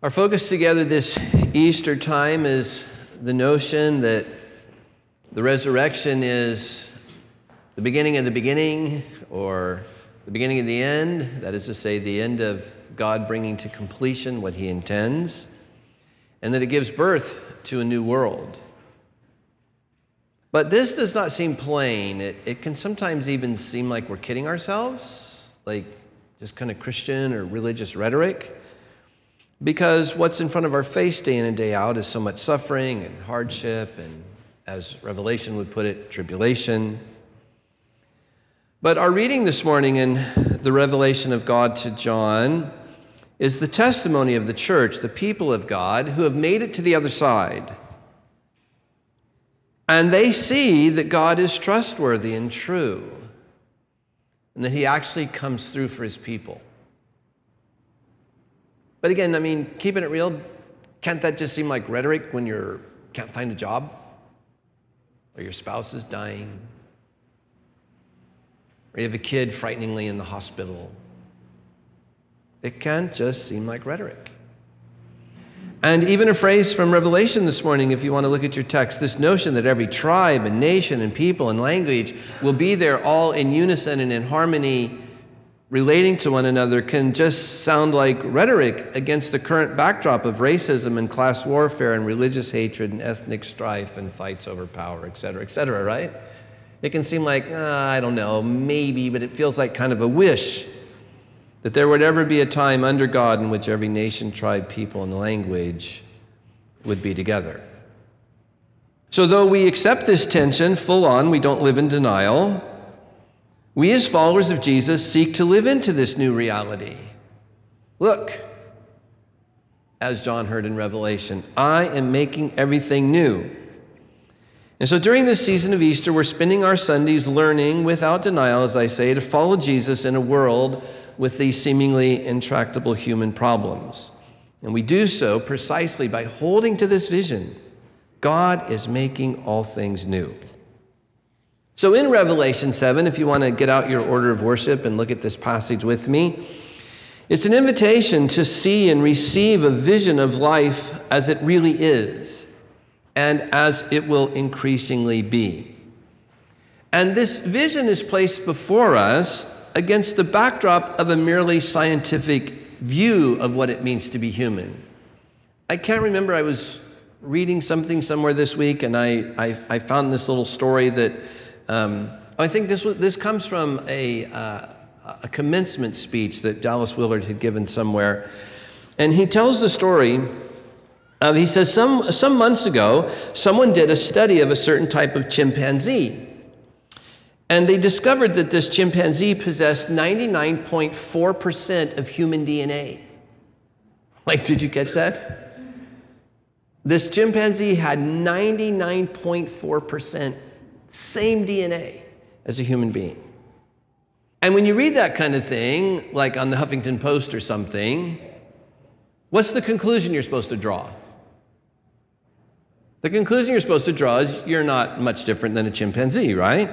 Our focus together this Easter time is the notion that the resurrection is the beginning of the beginning or the beginning of the end, that is to say, the end of God bringing to completion what he intends, and that it gives birth to a new world. But this does not seem plain. It, it can sometimes even seem like we're kidding ourselves, like just kind of Christian or religious rhetoric. Because what's in front of our face day in and day out is so much suffering and hardship, and as Revelation would put it, tribulation. But our reading this morning in the revelation of God to John is the testimony of the church, the people of God, who have made it to the other side. And they see that God is trustworthy and true, and that He actually comes through for His people. But again, I mean, keeping it real, can't that just seem like rhetoric when you can't find a job? Or your spouse is dying? Or you have a kid frighteningly in the hospital? It can't just seem like rhetoric. And even a phrase from Revelation this morning, if you want to look at your text, this notion that every tribe and nation and people and language will be there all in unison and in harmony relating to one another can just sound like rhetoric against the current backdrop of racism and class warfare and religious hatred and ethnic strife and fights over power, et cetera, et cetera, right? It can seem like, uh, I don't know, maybe, but it feels like kind of a wish that there would ever be a time under God in which every nation, tribe, people, and language would be together. So, though we accept this tension full on, we don't live in denial. We, as followers of Jesus, seek to live into this new reality. Look, as John heard in Revelation, I am making everything new. And so during this season of Easter, we're spending our Sundays learning, without denial, as I say, to follow Jesus in a world with these seemingly intractable human problems. And we do so precisely by holding to this vision God is making all things new. So in Revelation 7, if you want to get out your order of worship and look at this passage with me, it's an invitation to see and receive a vision of life as it really is and as it will increasingly be. And this vision is placed before us against the backdrop of a merely scientific view of what it means to be human. I can't remember, I was reading something somewhere this week and I, I, I found this little story that um, I think this, was, this comes from a, uh, a commencement speech that Dallas Willard had given somewhere. And he tells the story he says, some, some months ago, someone did a study of a certain type of chimpanzee. And they discovered that this chimpanzee possessed 99.4% of human DNA. Like, did you catch that? This chimpanzee had 99.4% same DNA as a human being. And when you read that kind of thing, like on the Huffington Post or something, what's the conclusion you're supposed to draw? The conclusion you're supposed to draw is you're not much different than a chimpanzee, right?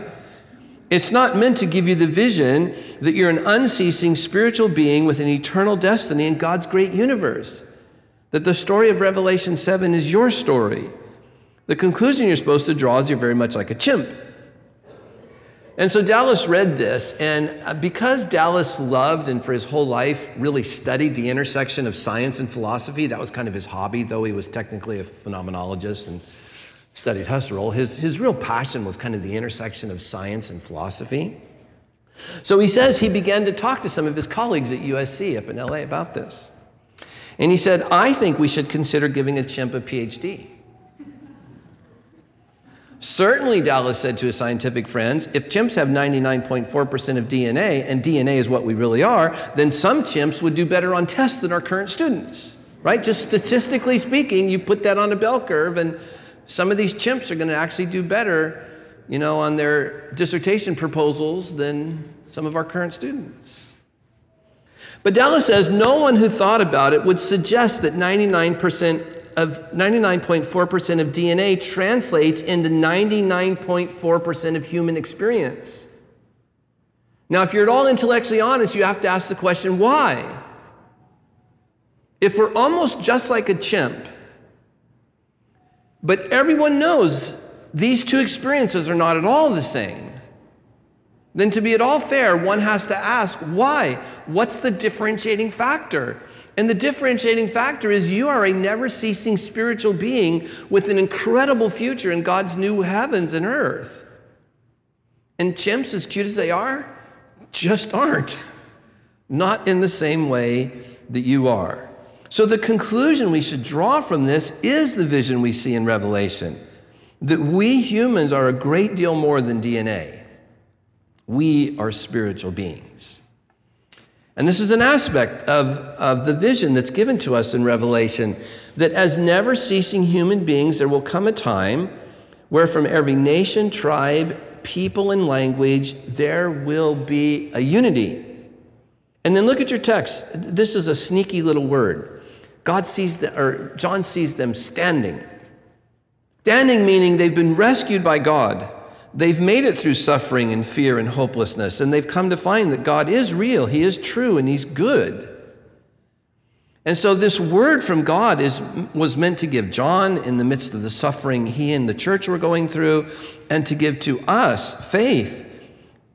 It's not meant to give you the vision that you're an unceasing spiritual being with an eternal destiny in God's great universe. That the story of Revelation 7 is your story. The conclusion you're supposed to draw is you're very much like a chimp. And so Dallas read this, and uh, because Dallas loved and for his whole life really studied the intersection of science and philosophy, that was kind of his hobby, though he was technically a phenomenologist and studied Husserl. His, his real passion was kind of the intersection of science and philosophy. So he says he began to talk to some of his colleagues at USC up in LA about this. And he said, I think we should consider giving a chimp a PhD. Certainly, Dallas said to his scientific friends, if chimps have 99.4% of DNA, and DNA is what we really are, then some chimps would do better on tests than our current students, right? Just statistically speaking, you put that on a bell curve, and some of these chimps are going to actually do better, you know, on their dissertation proposals than some of our current students. But Dallas says no one who thought about it would suggest that 99% of 99.4% of DNA translates into 99.4% of human experience. Now, if you're at all intellectually honest, you have to ask the question why? if we're almost just like a chimp, but everyone knows these two experiences are not at all the same, then to be at all fair, one has to ask why? What's the differentiating factor? And the differentiating factor is you are a never ceasing spiritual being with an incredible future in God's new heavens and earth. And chimps, as cute as they are, just aren't. Not in the same way that you are. So, the conclusion we should draw from this is the vision we see in Revelation that we humans are a great deal more than DNA. We are spiritual beings. And this is an aspect of, of the vision that's given to us in Revelation that as never ceasing human beings, there will come a time where from every nation, tribe, people, and language, there will be a unity. And then look at your text. This is a sneaky little word. God sees them, or John sees them standing. Standing meaning they've been rescued by God. They've made it through suffering and fear and hopelessness, and they've come to find that God is real, He is true, and He's good. And so this word from God is, was meant to give John in the midst of the suffering he and the church were going through, and to give to us faith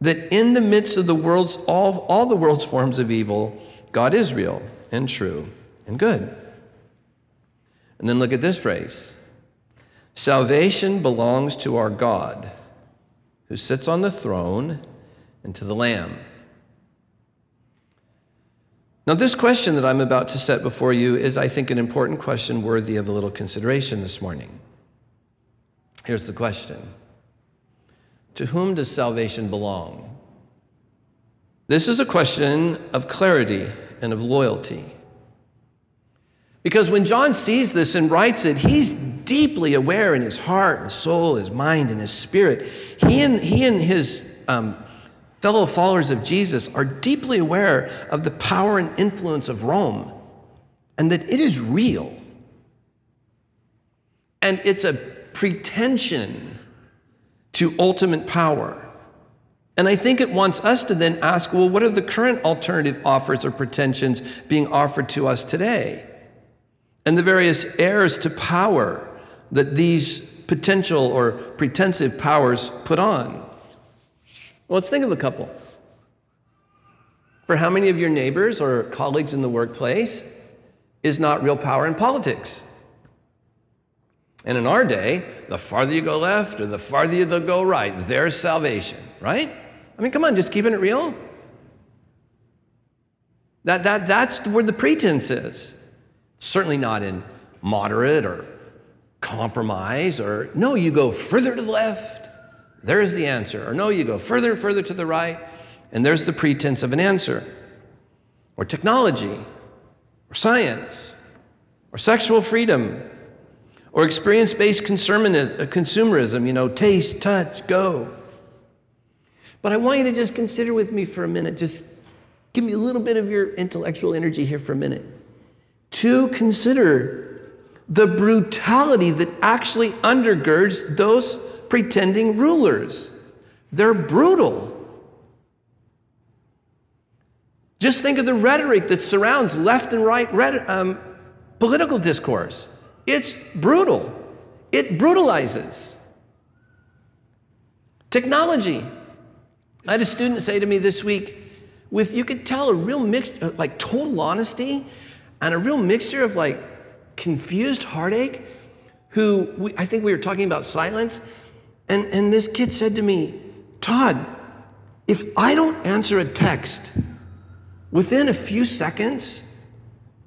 that in the midst of the world's all, all the world's forms of evil, God is real and true and good. And then look at this phrase. Salvation belongs to our God who sits on the throne and to the Lamb. Now, this question that I'm about to set before you is, I think, an important question worthy of a little consideration this morning. Here's the question To whom does salvation belong? This is a question of clarity and of loyalty. Because when John sees this and writes it, he's deeply aware in his heart and soul, his mind and his spirit. He and, he and his um, fellow followers of Jesus are deeply aware of the power and influence of Rome and that it is real. And it's a pretension to ultimate power. And I think it wants us to then ask well, what are the current alternative offers or pretensions being offered to us today? And the various airs to power that these potential or pretensive powers put on. Well, let's think of a couple. For how many of your neighbors or colleagues in the workplace is not real power in politics? And in our day, the farther you go left or the farther you go right, there's salvation, right? I mean, come on, just keeping it real. That, that, that's where the pretense is. Certainly not in moderate or compromise, or no, you go further to the left, there's the answer. Or no, you go further and further to the right, and there's the pretense of an answer. Or technology, or science, or sexual freedom, or experience based uh, consumerism, you know, taste, touch, go. But I want you to just consider with me for a minute, just give me a little bit of your intellectual energy here for a minute. To consider the brutality that actually undergirds those pretending rulers. They're brutal. Just think of the rhetoric that surrounds left and right um, political discourse. It's brutal, it brutalizes. Technology. I had a student say to me this week, with you could tell a real mix, like total honesty, and a real mixture of like confused heartache who we, I think we were talking about silence. And, and this kid said to me, Todd, if I don't answer a text within a few seconds,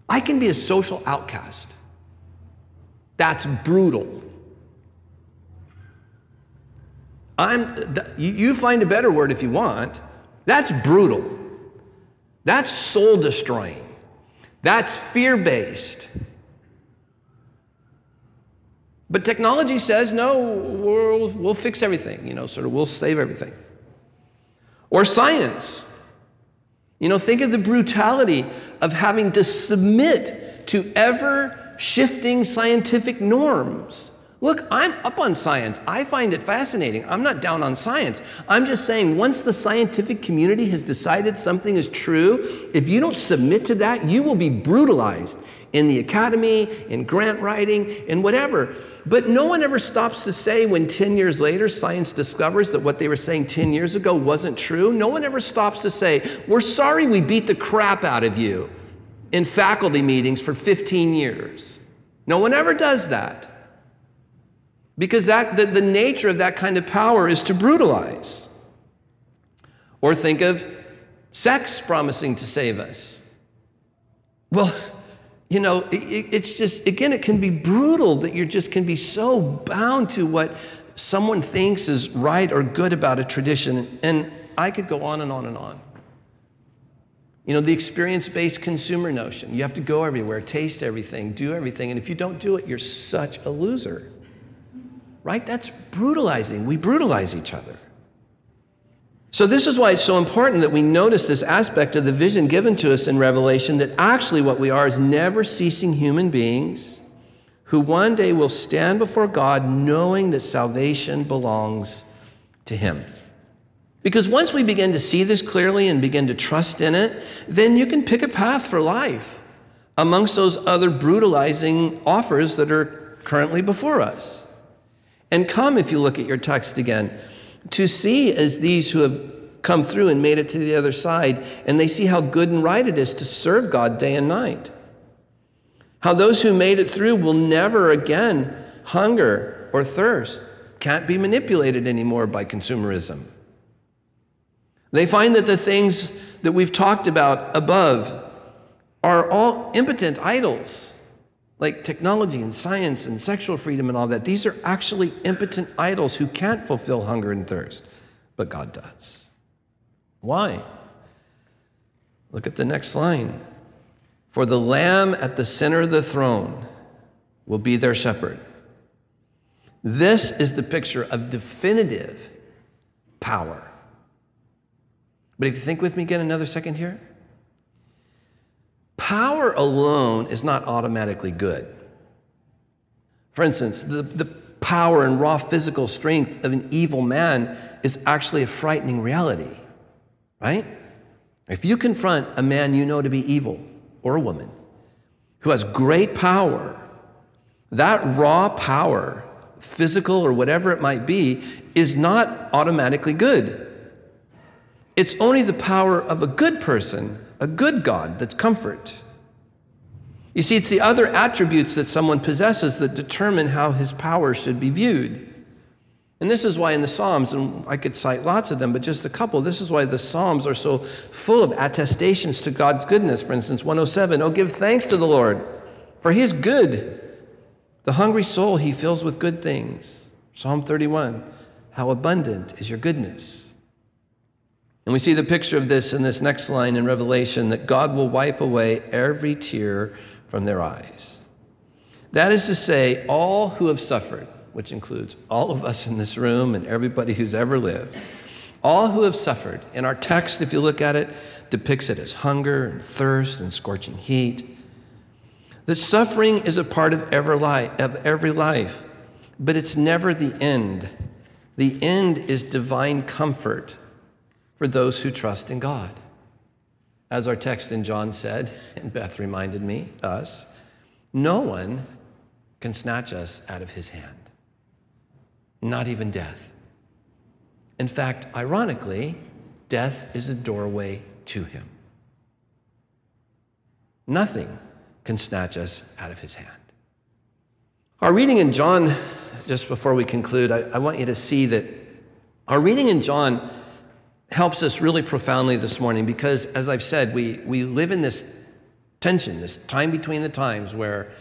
I can be a social outcast. That's brutal. I'm, you find a better word if you want. That's brutal. That's soul destroying. That's fear based. But technology says, no, we'll, we'll fix everything, you know, sort of, we'll save everything. Or science. You know, think of the brutality of having to submit to ever shifting scientific norms, Look, I'm up on science. I find it fascinating. I'm not down on science. I'm just saying, once the scientific community has decided something is true, if you don't submit to that, you will be brutalized in the academy, in grant writing, in whatever. But no one ever stops to say when 10 years later science discovers that what they were saying 10 years ago wasn't true. No one ever stops to say, We're sorry we beat the crap out of you in faculty meetings for 15 years. No one ever does that. Because that, the, the nature of that kind of power is to brutalize. Or think of sex promising to save us. Well, you know, it, it's just, again, it can be brutal that you just can be so bound to what someone thinks is right or good about a tradition. And I could go on and on and on. You know, the experience based consumer notion. You have to go everywhere, taste everything, do everything. And if you don't do it, you're such a loser right? That's brutalizing. We brutalize each other. So, this is why it's so important that we notice this aspect of the vision given to us in Revelation that actually what we are is never ceasing human beings who one day will stand before God knowing that salvation belongs to Him. Because once we begin to see this clearly and begin to trust in it, then you can pick a path for life amongst those other brutalizing offers that are currently before us. And come, if you look at your text again, to see as these who have come through and made it to the other side, and they see how good and right it is to serve God day and night. How those who made it through will never again hunger or thirst, can't be manipulated anymore by consumerism. They find that the things that we've talked about above are all impotent idols like technology and science and sexual freedom and all that, these are actually impotent idols who can't fulfill hunger and thirst, but God does. Why? Look at the next line. For the Lamb at the center of the throne will be their shepherd. This is the picture of definitive power. But if you think with me again another second here, Power alone is not automatically good. For instance, the, the power and raw physical strength of an evil man is actually a frightening reality, right? If you confront a man you know to be evil or a woman who has great power, that raw power, physical or whatever it might be, is not automatically good. It's only the power of a good person a good God that's comfort. You see, it's the other attributes that someone possesses that determine how his power should be viewed. And this is why in the Psalms, and I could cite lots of them, but just a couple, this is why the Psalms are so full of attestations to God's goodness. For instance, 107, Oh, give thanks to the Lord, for he is good. The hungry soul he fills with good things. Psalm 31, How abundant is your goodness. And we see the picture of this in this next line in Revelation that God will wipe away every tear from their eyes. That is to say, all who have suffered, which includes all of us in this room and everybody who's ever lived, all who have suffered. In our text, if you look at it, depicts it as hunger and thirst and scorching heat. That suffering is a part of every life, of every life, but it's never the end. The end is divine comfort for those who trust in God. As our text in John said, and Beth reminded me, us, no one can snatch us out of his hand, not even death. In fact, ironically, death is a doorway to him. Nothing can snatch us out of his hand. Our reading in John, just before we conclude, I, I want you to see that our reading in John helps us really profoundly this morning because, as I've said, we, we live in this tension, this time between the times where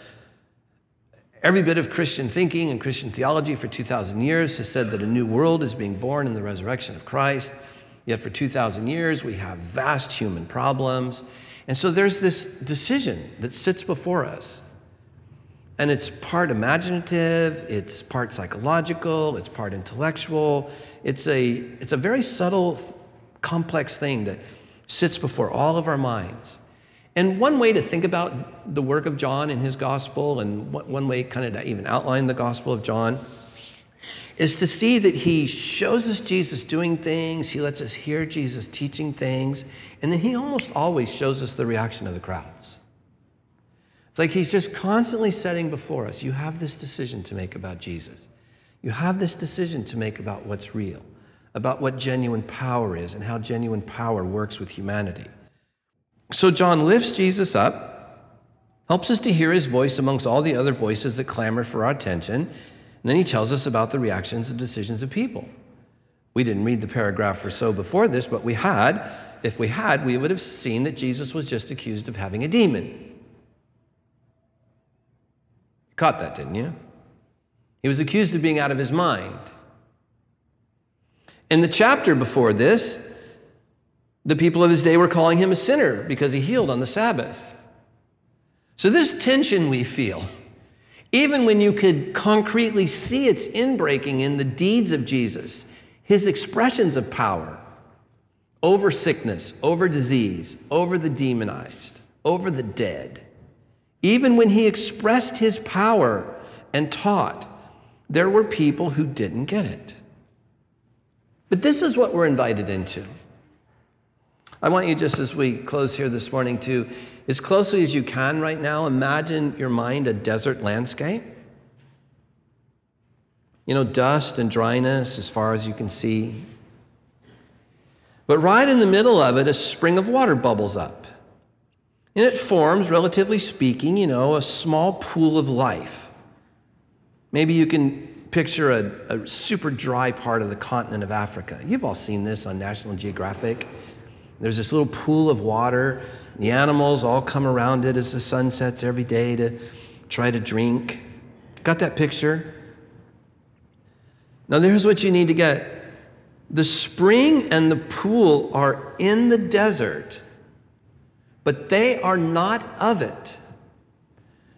every bit of Christian thinking and Christian theology for 2,000 years has said that a new world is being born in the resurrection of Christ. Yet for 2,000 years, we have vast human problems. And so there's this decision that sits before us. And it's part imaginative, it's part psychological, it's part intellectual. It's a, it's a very subtle complex thing that sits before all of our minds. And one way to think about the work of John in his gospel, and one way kind of to even outline the gospel of John, is to see that he shows us Jesus doing things, he lets us hear Jesus teaching things, and then he almost always shows us the reaction of the crowds. It's like he's just constantly setting before us you have this decision to make about Jesus. You have this decision to make about what's real, about what genuine power is, and how genuine power works with humanity. So John lifts Jesus up, helps us to hear his voice amongst all the other voices that clamor for our attention, and then he tells us about the reactions and decisions of people. We didn't read the paragraph or so before this, but we had. If we had, we would have seen that Jesus was just accused of having a demon. You caught that, didn't you? He was accused of being out of his mind. In the chapter before this, the people of his day were calling him a sinner because he healed on the Sabbath. So, this tension we feel, even when you could concretely see its inbreaking in the deeds of Jesus, his expressions of power over sickness, over disease, over the demonized, over the dead, even when he expressed his power and taught, there were people who didn't get it. But this is what we're invited into. I want you, just as we close here this morning, to, as closely as you can right now, imagine your mind a desert landscape. You know, dust and dryness as far as you can see. But right in the middle of it, a spring of water bubbles up. And it forms, relatively speaking, you know, a small pool of life. Maybe you can picture a, a super dry part of the continent of Africa. You've all seen this on National Geographic. There's this little pool of water. The animals all come around it as the sun sets every day to try to drink. Got that picture? Now, there's what you need to get the spring and the pool are in the desert, but they are not of it.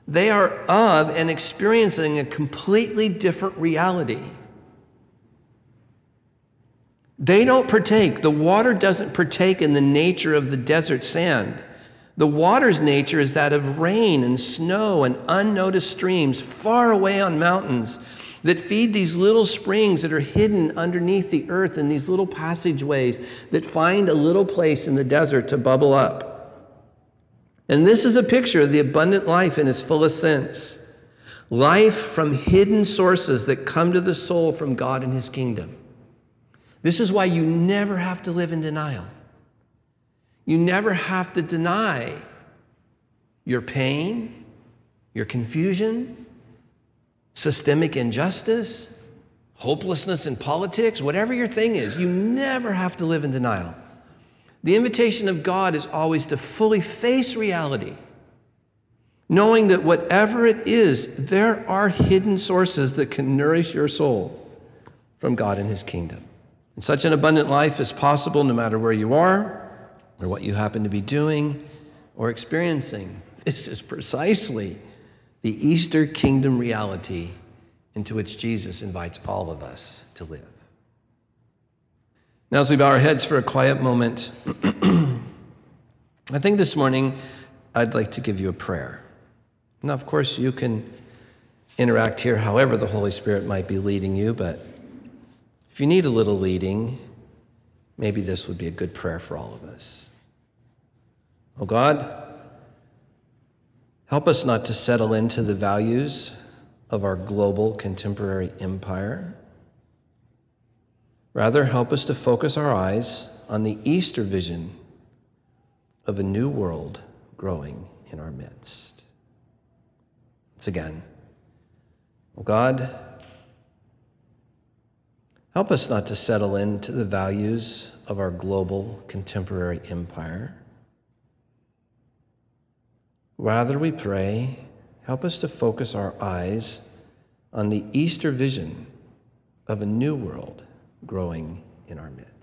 They are of and experiencing a completely different reality. They don't partake, the water doesn't partake in the nature of the desert sand. The water's nature is that of rain and snow and unnoticed streams far away on mountains that feed these little springs that are hidden underneath the earth in these little passageways that find a little place in the desert to bubble up. And this is a picture of the abundant life in its fullest sense life from hidden sources that come to the soul from God and His kingdom. This is why you never have to live in denial. You never have to deny your pain, your confusion, systemic injustice, hopelessness in politics, whatever your thing is. You never have to live in denial. The invitation of God is always to fully face reality, knowing that whatever it is, there are hidden sources that can nourish your soul from God and His kingdom. And such an abundant life is possible no matter where you are or what you happen to be doing or experiencing. This is precisely the Easter kingdom reality into which Jesus invites all of us to live. Now, as we bow our heads for a quiet moment, I think this morning I'd like to give you a prayer. Now, of course, you can interact here however the Holy Spirit might be leading you, but if you need a little leading, maybe this would be a good prayer for all of us. Oh God, help us not to settle into the values of our global contemporary empire. Rather, help us to focus our eyes on the Easter vision of a new world growing in our midst. Once again, oh God, Help us not to settle into the values of our global contemporary empire. Rather, we pray, help us to focus our eyes on the Easter vision of a new world growing in our midst.